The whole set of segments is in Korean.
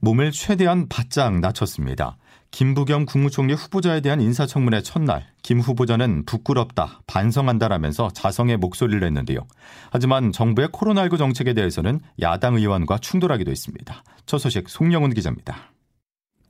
몸을 최대한 바짝 낮췄습니다. 김부겸 국무총리 후보자에 대한 인사청문회 첫날 김 후보자는 부끄럽다, 반성한다라면서 자성의 목소리를 냈는데요. 하지만 정부의 코로나19 정책에 대해서는 야당 의원과 충돌하기도 했습니다. 첫 소식 송영훈 기자입니다.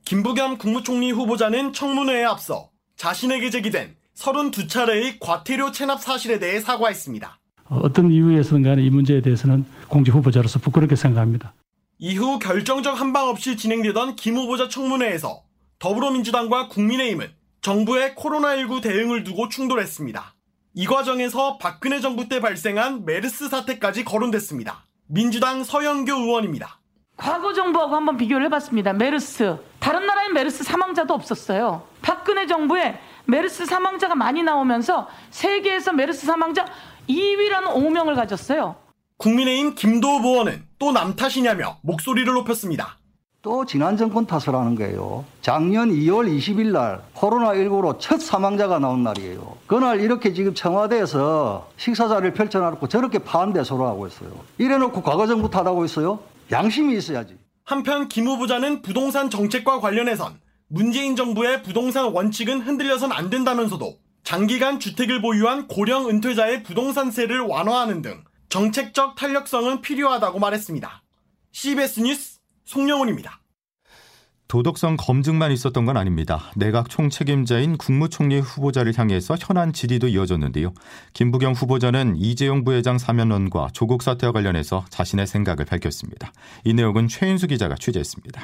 김부겸 국무총리 후보자는 청문회에 앞서 자신에게 제기된 32차례의 과태료 체납 사실에 대해 사과했습니다. 어떤 이유에서든 간에 이 문제에 대해서는 공직 후보자로서 부끄럽게 생각합니다. 이후 결정적 한방 없이 진행되던 김 후보자 청문회에서 더불어민주당과 국민의힘은 정부의 코로나19 대응을 두고 충돌했습니다. 이 과정에서 박근혜 정부 때 발생한 메르스 사태까지 거론됐습니다. 민주당 서영교 의원입니다. 과거 정부하고 한번 비교를 해봤습니다. 메르스. 다른 나라엔 메르스 사망자도 없었어요. 박근혜 정부에 메르스 사망자가 많이 나오면서 세계에서 메르스 사망자 2위라는 오명을 가졌어요. 국민의힘 김도읍 의원은 또 남 탓이냐며 목소리를 높였습니다. 또 지난 정권 탓을 하는 거예요. 작년 2월 20일 날 코로나19로 첫 사망자가 나온 날이에요. 그날 이렇게 지금 청와대에서 식사 자리를 펼쳐놓고 저렇게 파안대소를 하고 있어요. 이래놓고 과거 정부 탓하고 있어요? 양심이 있어야지. 한편 김 후보자는 부동산 정책과 관련해선 문재인 정부의 부동산 원칙은 흔들려선 안 된다면서도 장기간 주택을 보유한 고령 은퇴자의 부동산세를 완화하는 등 정책적 탄력성은 필요하다고 말했습니다. CBS 뉴스 송영훈입니다. 도덕성 검증만 있었던 건 아닙니다. 내각 총책임자인 국무총리 후보자를 향해서 현안 질의도 이어졌는데요. 김부겸 후보자는 이재용 부회장 사면론과 조국 사태와 관련해서 자신의 생각을 밝혔습니다. 이 내용은 최인수 기자가 취재했습니다.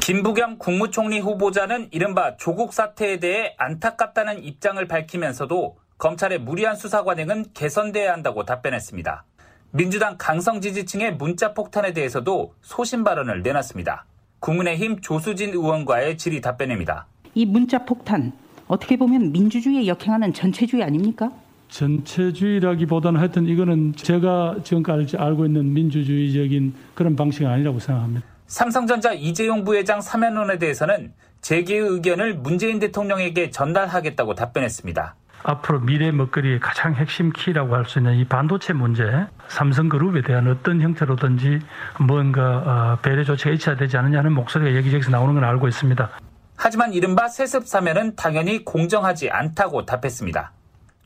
김부겸 국무총리 후보자는 이른바 조국 사태에 대해 안타깝다는 입장을 밝히면서도 검찰의 무리한 수사 관행은 개선돼야 한다고 답변했습니다. 민주당 강성 지지층의 문자 폭탄에 대해서도 소신 발언을 내놨습니다. 국민의힘 조수진 의원과의 질의 답변입니다. 이 문자 폭탄 어떻게 보면 민주주의에 역행하는 전체주의 아닙니까? 전체주의라기보다는 하여튼 이거는 제가 지금까지 알고 있는 민주주의적인 그런 방식이 아니라고 생각합니다. 삼성전자 이재용 부회장 사면론에 대해서는 재계의 의견을 문재인 대통령에게 전달하겠다고 답변했습니다. 앞으로 미래 먹거리의 가장 핵심 키라고 할 수 있는 이 반도체 문제, 삼성그룹에 대한 어떤 형태로든지 뭔가 배려 조치가 있어야 되지 않느냐는 목소리가 여기저기서 나오는 건 알고 있습니다. 하지만 이른바 세습 사면은 당연히 공정하지 않다고 답했습니다.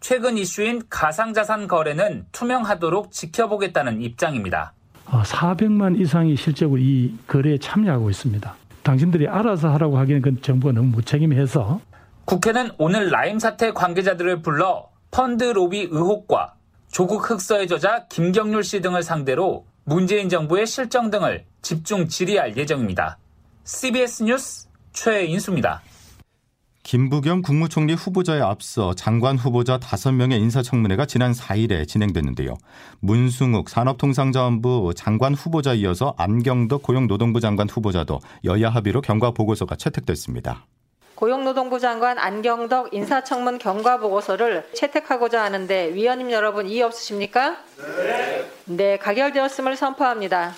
최근 이슈인 가상자산 거래는 투명하도록 지켜보겠다는 입장입니다. 400만 이상이 실제로 이 거래에 참여하고 있습니다. 당신들이 알아서 하라고 하기에는 그 정부가 너무 무책임해서 국회는 오늘 라임 사태 관계자들을 불러 펀드 로비 의혹과 조국 흑서의 저자 김경률 씨 등을 상대로 문재인 정부의 실정 등을 집중 질의할 예정입니다. CBS 뉴스 최인수입니다. 김부겸 국무총리 후보자에 앞서 장관 후보자 5명의 인사청문회가 지난 4일에 진행됐는데요. 문승욱 산업통상자원부 장관 후보자 이어서 안경덕 고용노동부 장관 후보자도 여야 합의로 경과 보고서가 채택됐습니다. 고용노동부 장관 안경덕 인사청문 경과 보고서를 채택하고자 하는데 위원님 여러분 이의 없으십니까? 네. 네, 가결되었음을 선포합니다.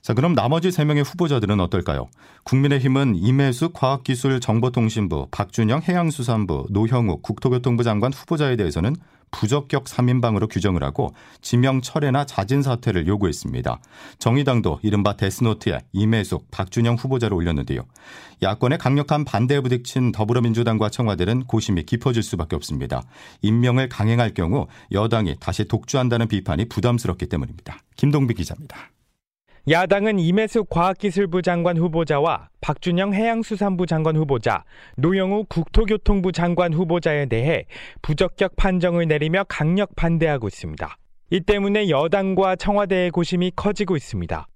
자, 그럼 나머지 3명의 후보자들은 어떨까요? 국민의힘은 임혜숙 과학기술정보통신부, 박준영 해양수산부, 노형욱 국토교통부 장관 후보자에 대해서는 부적격 3인방으로 규정을 하고 지명 철회나 자진 사퇴를 요구했습니다. 정의당도 이른바 데스노트에 임혜숙, 박준영 후보자를 올렸는데요. 야권의 강력한 반대에 부딪힌 더불어민주당과 청와대는 고심이 깊어질 수밖에 없습니다. 임명을 강행할 경우 여당이 다시 독주한다는 비판이 부담스럽기 때문입니다. 김동비 기자입니다. 야당은 임혜숙 과학기술부 장관 후보자와 박준영 해양수산부 장관 후보자, 노영우 국토교통부 장관 후보자에 대해 부적격 판정을 내리며 강력 반대하고 있습니다. 이 때문에 여당과 청와대의 고심이 커지고 있습니다.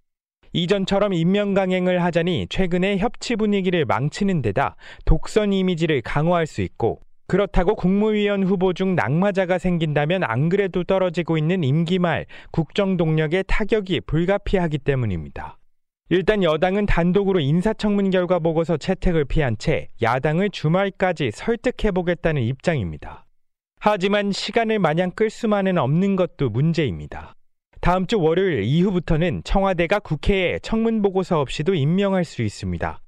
이전처럼 임명 강행을 하자니 최근에 협치 분위기를 망치는 데다 독선 이미지를 강화할 수 있고 그렇다고 국무위원 후보 중 낙마자가 생긴다면 안 그래도 떨어지고 있는 임기 말 국정 동력에 타격이 불가피하기 때문입니다. 일단 여당은 단독으로 인사청문 결과 보고서 채택을 피한 채 야당을 주말까지 설득해보겠다는 입장입니다. 하지만 시간을 마냥 끌 수만은 없는 것도 문제입니다. 다음 주 월요일 이후부터는 청와대가 국회에 청문 보고서 없이도 임명할 수 있습니다.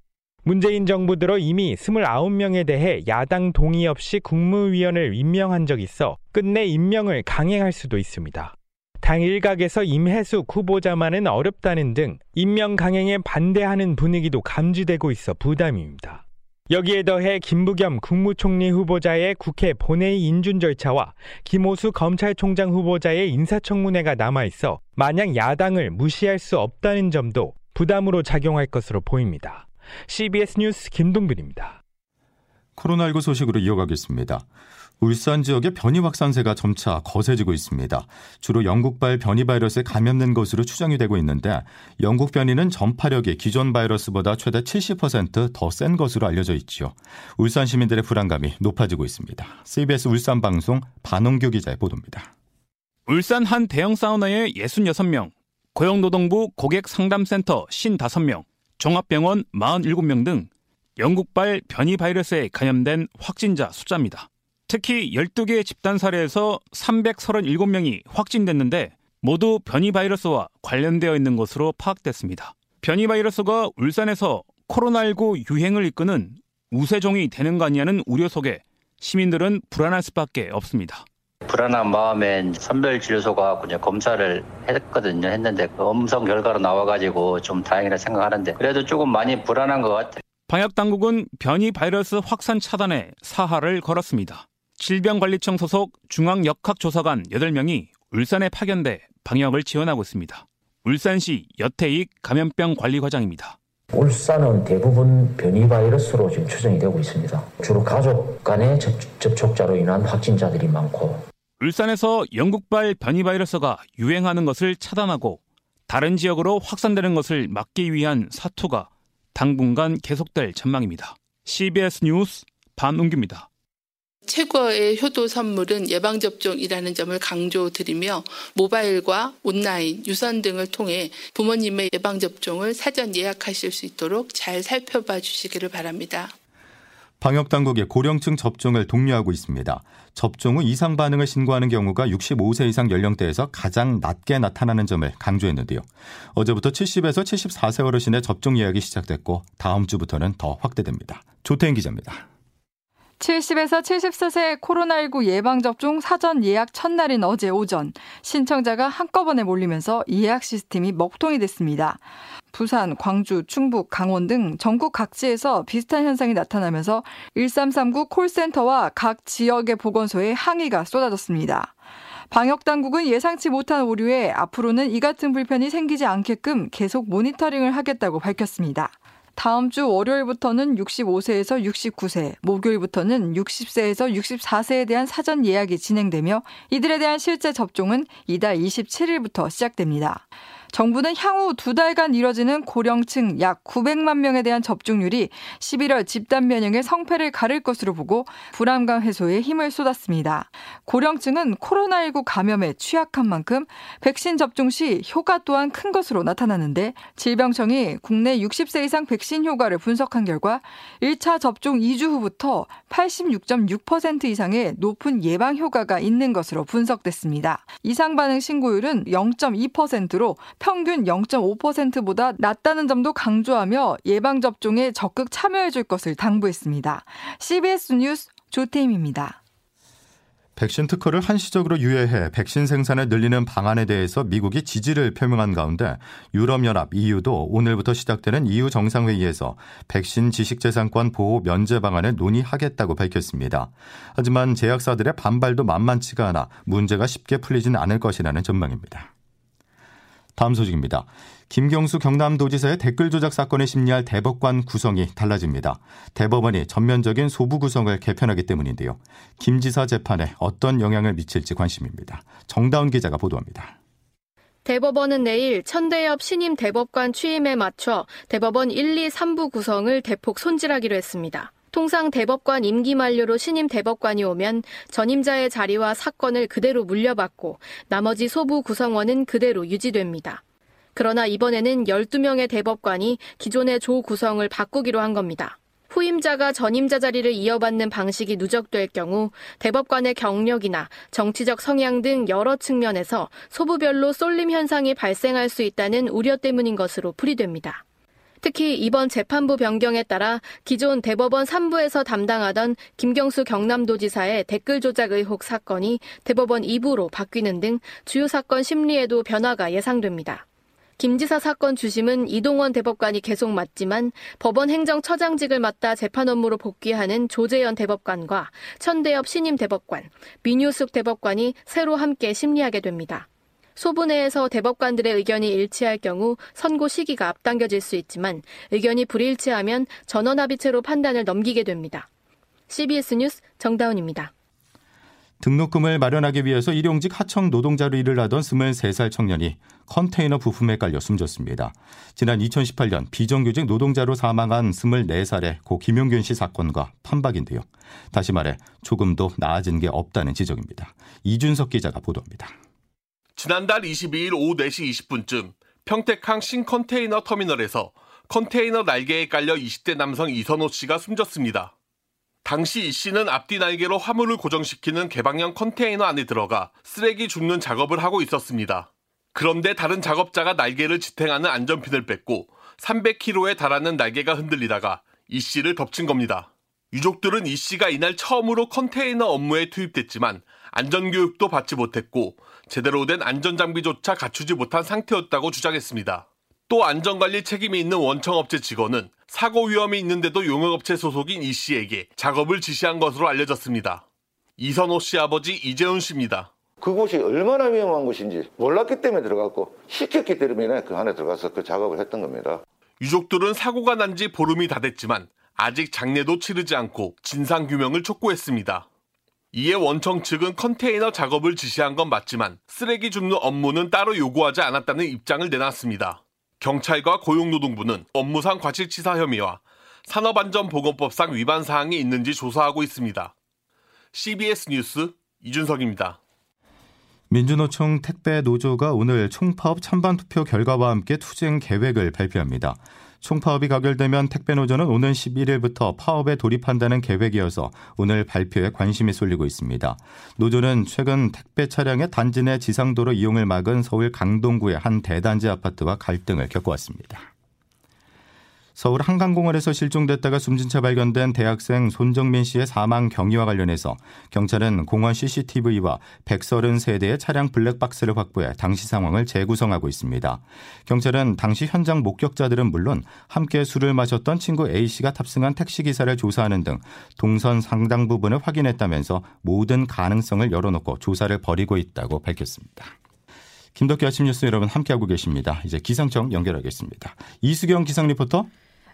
문재인 정부 들어 이미 29명에 대해 야당 동의 없이 국무위원을 임명한 적 있어 끝내 임명을 강행할 수도 있습니다. 당 일각에서 임혜숙 후보자만은 어렵다는 등 임명 강행에 반대하는 분위기도 감지되고 있어 부담입니다. 여기에 더해 김부겸 국무총리 후보자의 국회 본회의 인준 절차와 김호수 검찰총장 후보자의 인사청문회가 남아있어 마냥 야당을 무시할 수 없다는 점도 부담으로 작용할 것으로 보입니다. CBS 뉴스 김동빈입니다. 코로나19 소식으로 이어가겠습니다. 울산 지역의 변이 확산세가 점차 거세지고 있습니다. 주로 영국발 변이 바이러스에 감염된 것으로 추정이 되고 있는데 영국 변이는 전파력이 기존 바이러스보다 최대 70%더 센 것으로 알려져 있지요. 울산 시민들의 불안감이 높아지고 있습니다. CBS 울산 방송 반홍규 기자의 보도입니다. 울산 한 대형 사우나에 66명, 고용노동부 고객상담센터 55명, 종합병원 47명 등 영국발 변이 바이러스에 감염된 확진자 숫자입니다. 특히 12개 집단 사례에서 337명이 확진됐는데 모두 변이 바이러스와 관련되어 있는 것으로 파악됐습니다. 변이 바이러스가 울산에서 코로나19 유행을 이끄는 우세종이 되는 거 아니냐는 우려 속에 시민들은 불안할 수밖에 없습니다. 불안한 마음에 선별진료소가 이제 검사를 했거든요. 했는데 그 음성 결과로 나와가지고 좀 다행이라 생각하는데 그래도 조금 많이 불안한 것 같아요. 방역 당국은 변이 바이러스 확산 차단에 사활을 걸었습니다. 질병관리청 소속 중앙역학조사관 8명이 울산에 파견돼 방역을 지원하고 있습니다. 울산시 여태익 감염병 관리과장입니다. 울산은 대부분 변이 바이러스로 지금 추정이 되고 있습니다. 주로 가족 간의 접촉자로 인한 확진자들이 많고 울산에서 영국발 변이 바이러스가 유행하는 것을 차단하고 다른 지역으로 확산되는 것을 막기 위한 사투가 당분간 계속될 전망입니다. CBS 뉴스 반웅규입니다. 최고의 효도 선물은 예방접종이라는 점을 강조드리며 모바일과 온라인, 유선 등을 통해 부모님의 예방접종을 사전 예약하실 수 있도록 잘 살펴봐 주시기를 바랍니다. 방역 당국이 고령층 접종을 독려하고 있습니다. 접종 후 이상 반응을 신고하는 경우가 65세 이상 연령대에서 가장 낮게 나타나는 점을 강조했는데요. 어제부터 70에서 74세 어르신의 접종 예약이 시작됐고 다음 주부터는 더 확대됩니다. 조태인 기자입니다. 70에서 74세 코로나19 예방접종 사전 예약 첫날인 어제 오전 신청자가 한꺼번에 몰리면서 예약 시스템이 먹통이 됐습니다. 부산, 광주, 충북, 강원 등 전국 각지에서 비슷한 현상이 나타나면서 1339 콜센터와 각 지역의 보건소에 항의가 쏟아졌습니다. 방역 당국은 예상치 못한 오류에 앞으로는 이 같은 불편이 생기지 않게끔 계속 모니터링을 하겠다고 밝혔습니다. 다음 주 월요일부터는 65세에서 69세, 목요일부터는 60세에서 64세에 대한 사전 예약이 진행되며 이들에 대한 실제 접종은 이달 27일부터 시작됩니다. 정부는 향후 두 달간 이뤄지는 고령층 약 900만 명에 대한 접종률이 11월 집단 면역의 성패를 가를 것으로 보고 불안감 해소에 힘을 쏟았습니다. 고령층은 코로나19 감염에 취약한 만큼 백신 접종 시 효과 또한 큰 것으로 나타나는데 질병청이 국내 60세 이상 백신 효과를 분석한 결과 1차 접종 2주 후부터 86.6% 이상의 높은 예방 효과가 있는 것으로 분석됐습니다. 이상 반응 신고율은 0.2%로 평균 0.5%보다 낮다는 점도 강조하며 예방접종에 적극 참여해 줄 것을 당부했습니다. CBS 뉴스 조태임입니다. 백신 특허를 한시적으로 유예해 백신 생산을 늘리는 방안에 대해서 미국이 지지를 표명한 가운데 유럽연합 EU도 오늘부터 시작되는 EU 정상회의에서 백신 지식재산권 보호 면제 방안을 논의하겠다고 밝혔습니다. 하지만 제약사들의 반발도 만만치가 않아 문제가 쉽게 풀리진 않을 것이라는 전망입니다. 다음 소식입니다. 김경수 경남도지사의 댓글 조작 사건을 심리할 대법관 구성이 달라집니다. 대법원이 전면적인 소부 구성을 개편하기 때문인데요. 김 지사 재판에 어떤 영향을 미칠지 관심입니다. 정다운 기자가 보도합니다. 대법원은 내일 천대엽 신임 대법관 취임에 맞춰 대법원 1, 2, 3부 구성을 대폭 손질하기로 했습니다. 통상 대법관 임기 만료로 신임 대법관이 오면 전임자의 자리와 사건을 그대로 물려받고 나머지 소부 구성원은 그대로 유지됩니다. 그러나 이번에는 12명의 대법관이 기존의 조 구성을 바꾸기로 한 겁니다. 후임자가 전임자 자리를 이어받는 방식이 누적될 경우 대법관의 경력이나 정치적 성향 등 여러 측면에서 소부별로 쏠림 현상이 발생할 수 있다는 우려 때문인 것으로 풀이됩니다. 특히 이번 재판부 변경에 따라 기존 대법원 3부에서 담당하던 김경수 경남도지사의 댓글 조작 의혹 사건이 대법원 2부로 바뀌는 등 주요 사건 심리에도 변화가 예상됩니다. 김 지사 사건 주심은 이동원 대법관이 계속 맡지만 법원 행정처장직을 맡다 재판 업무로 복귀하는 조재현 대법관과 천대엽 신임 대법관, 민유숙 대법관이 새로 함께 심리하게 됩니다. 소부내에서 대법관들의 의견이 일치할 경우 선고 시기가 앞당겨질 수 있지만 의견이 불일치하면 전원합의체로 판단을 넘기게 됩니다. CBS 뉴스 정다운입니다. 등록금을 마련하기 위해서 일용직 하청 노동자로 일을 하던 23살 청년이 컨테이너 부품에 깔려 숨졌습니다. 지난 2018년 비정규직 노동자로 사망한 24살의 고 김용균 씨 사건과 판박인데요. 다시 말해 조금도 나아진 게 없다는 지적입니다. 이준석 기자가 보도합니다. 지난달 22일 오후 4시 20분쯤 평택항 신컨테이너 터미널에서 컨테이너 날개에 깔려 20대 남성 이선호 씨가 숨졌습니다. 당시 이 씨는 앞뒤 날개로 화물을 고정시키는 개방형 컨테이너 안에 들어가 쓰레기 줍는 작업을 하고 있었습니다. 그런데 다른 작업자가 날개를 지탱하는 안전핀을 뺐고 300kg에 달하는 날개가 흔들리다가 이 씨를 덮친 겁니다. 유족들은 이 씨가 이날 처음으로 컨테이너 업무에 투입됐지만 안전교육도 받지 못했고 제대로 된 안전장비조차 갖추지 못한 상태였다고 주장했습니다. 또 안전관리 책임이 있는 원청업체 직원은 사고 위험이 있는데도 용역업체 소속인 이 씨에게 작업을 지시한 것으로 알려졌습니다. 이선호 씨 아버지 이재훈 씨입니다. 그곳이 얼마나 위험한 곳인지 몰랐기 때문에 들어갔고 시켰기 때문에 그 안에 들어가서 그 작업을 했던 겁니다. 유족들은 사고가 난 지 보름이 다 됐지만 아직 장례도 치르지 않고 진상규명을 촉구했습니다. 이에 원청 측은 컨테이너 작업을 지시한 건 맞지만 쓰레기 줍는 업무는 따로 요구하지 않았다는 입장을 내놨습니다. 경찰과 고용노동부는 업무상 과실치사 혐의와 산업안전보건법상 위반 사항이 있는지 조사하고 있습니다. CBS 뉴스 이준석입니다. 민주노총 택배 노조가 오늘 총파업 찬반 투표 결과와 함께 투쟁 계획을 발표합니다. 총파업이 가결되면 택배 노조는 오는 11일부터 파업에 돌입한다는 계획이어서 오늘 발표에 관심이 쏠리고 있습니다. 노조는 최근 택배 차량의 단지 내 지상도로 이용을 막은 서울 강동구의 한 대단지 아파트와 갈등을 겪어왔습니다. 서울 한강공원에서 실종됐다가 숨진 채 발견된 대학생 손정민 씨의 사망 경위와 관련해서 경찰은 공원 CCTV와 133대의 차량 블랙박스를 확보해 당시 상황을 재구성하고 있습니다. 경찰은 당시 현장 목격자들은 물론 함께 술을 마셨던 친구 A 씨가 탑승한 택시 기사를 조사하는 등 동선 상당 부분을 확인했다면서 모든 가능성을 열어놓고 조사를 벌이고 있다고 밝혔습니다. 김덕기 아침 뉴스 여러분 함께하고 계십니다. 이제 기상청 연결하겠습니다. 이수경 기상 리포터.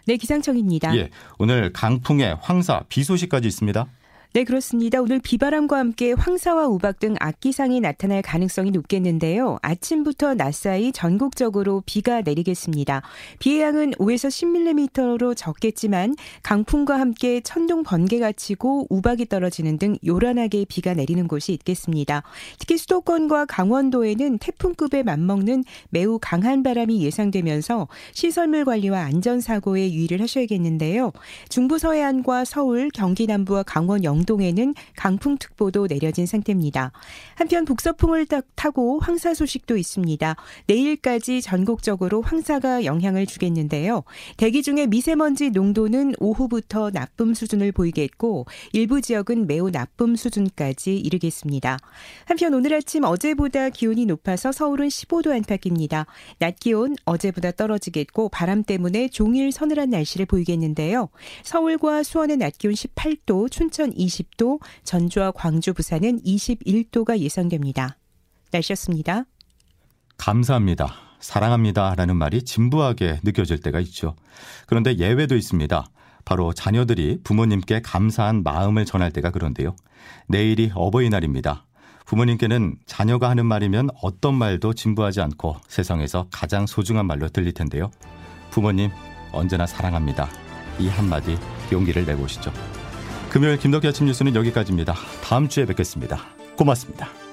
네, 기상청입니다. 예, 오늘 강풍에 황사, 비 소식까지 있습니다. 네, 그렇습니다. 오늘 비바람과 함께 황사와 우박 등 악기상이 나타날 가능성이 높겠는데요. 아침부터 낮 사이 전국적으로 비가 내리겠습니다. 비의 양은 5에서 10mm로 적겠지만 강풍과 함께 천둥 번개가 치고 우박이 떨어지는 등 요란하게 비가 내리는 곳이 있겠습니다. 특히 수도권과 강원도에는 태풍급에 맞먹는 매우 강한 바람이 예상되면서 시설물 관리와 안전사고에 유의를 하셔야겠는데요. 중부 서해안과 서울, 경기 남부와 강원 영 영동에는 강풍특보도 내려진 상태입니다. 한편 북서풍을 타고 황사 소식도 있습니다. 내일까지 전국적으로 황사가 영향을 주겠는데요. 대기 중에 미세먼지 농도는 오후부터 나쁨 수준을 보이겠고 일부 지역은 매우 나쁨 수준까지 이르겠습니다. 한편 오늘 아침 어제보다 기온이 높아서 서울은 15도 안팎입니다. 낮 기온 어제보다 떨어지겠고 바람 때문에 종일 서늘한 날씨를 보이겠는데요. 서울과 수원의 낮 기온 18도, 춘천 20 20도, 전주와 광주, 부산은 21도가 예상됩니다. 날씨였습니다. 감사합니다. 사랑합니다. 라는 말이 진부하게 느껴질 때가 있죠. 그런데 예외도 있습니다. 바로 자녀들이 부모님께 감사한 마음을 전할 때가 그런데요. 내일이 어버이날입니다. 부모님께는 자녀가 하는 말이면 어떤 말도 진부하지 않고 세상에서 가장 소중한 말로 들릴 텐데요. 부모님, 언제나 사랑합니다. 이 한마디 용기를 내보시죠. 금요일 김덕기 아침 뉴스는 여기까지입니다. 다음 주에 뵙겠습니다. 고맙습니다.